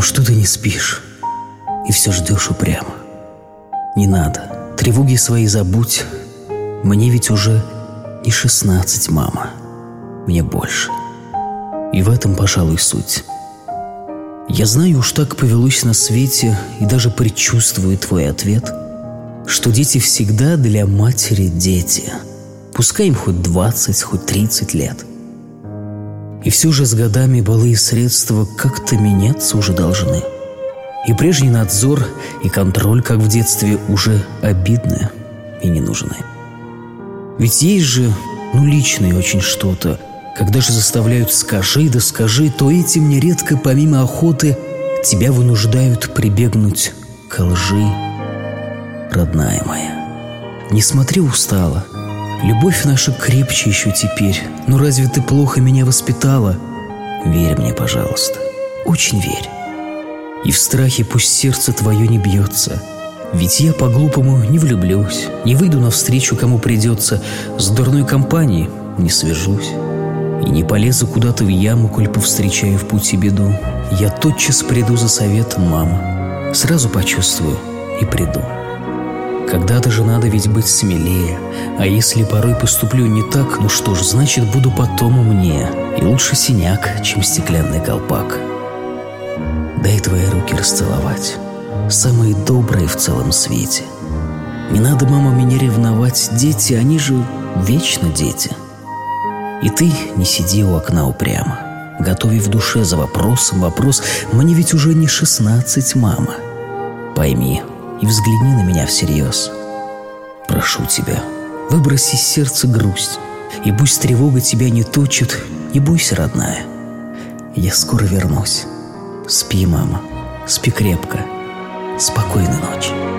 Но что ты не спишь и все ждешь упрямо? Не надо, тревоги свои забудь. Мне ведь уже не шестнадцать, мама. Мне больше. И в этом, пожалуй, суть. Я знаю, уж так повелось на свете и даже предчувствую твой ответ, что дети всегда для матери дети. Пускай им хоть двадцать, хоть тридцать лет. И все же с годами былые средства как-то меняться уже должны. И прежний надзор, и контроль, как в детстве, уже обидны и не нужны. Ведь есть же, ну, личное очень что-то – когда же заставляют «скажи, да скажи», то этим нередко, помимо охоты, тебя вынуждают прибегнуть к лжи, родная моя. Не смотри устала. Любовь наша крепче еще теперь. Но разве ты плохо меня воспитала? Верь мне, пожалуйста. Очень верь. И в страхе пусть сердце твое не бьется. Ведь я по-глупому не влюблюсь, не выйду навстречу, кому придется, с дурной компанией не свяжусь. И не полезу куда-то в яму, коль повстречаю в пути беду. Я тотчас приду за советом, мама. Сразу почувствую и приду. Когда-то же надо ведь быть смелее. А если порой поступлю не так, ну что ж, значит, буду потом умнее. И лучше синяк, чем стеклянный колпак. Дай твои руки расцеловать. Самые добрые в целом свете. Не надо, мама, меня ревновать. Дети, они же вечно дети. И ты не сиди у окна упрямо, готови в душе за вопросом вопрос «Мне ведь уже не шестнадцать, мама». Пойми и взгляни на меня всерьез. Прошу тебя, выброси из сердца грусть, и пусть тревога тебя не точит, не бойся, родная. Я скоро вернусь. Спи, мама, спи крепко. Спокойной ночи.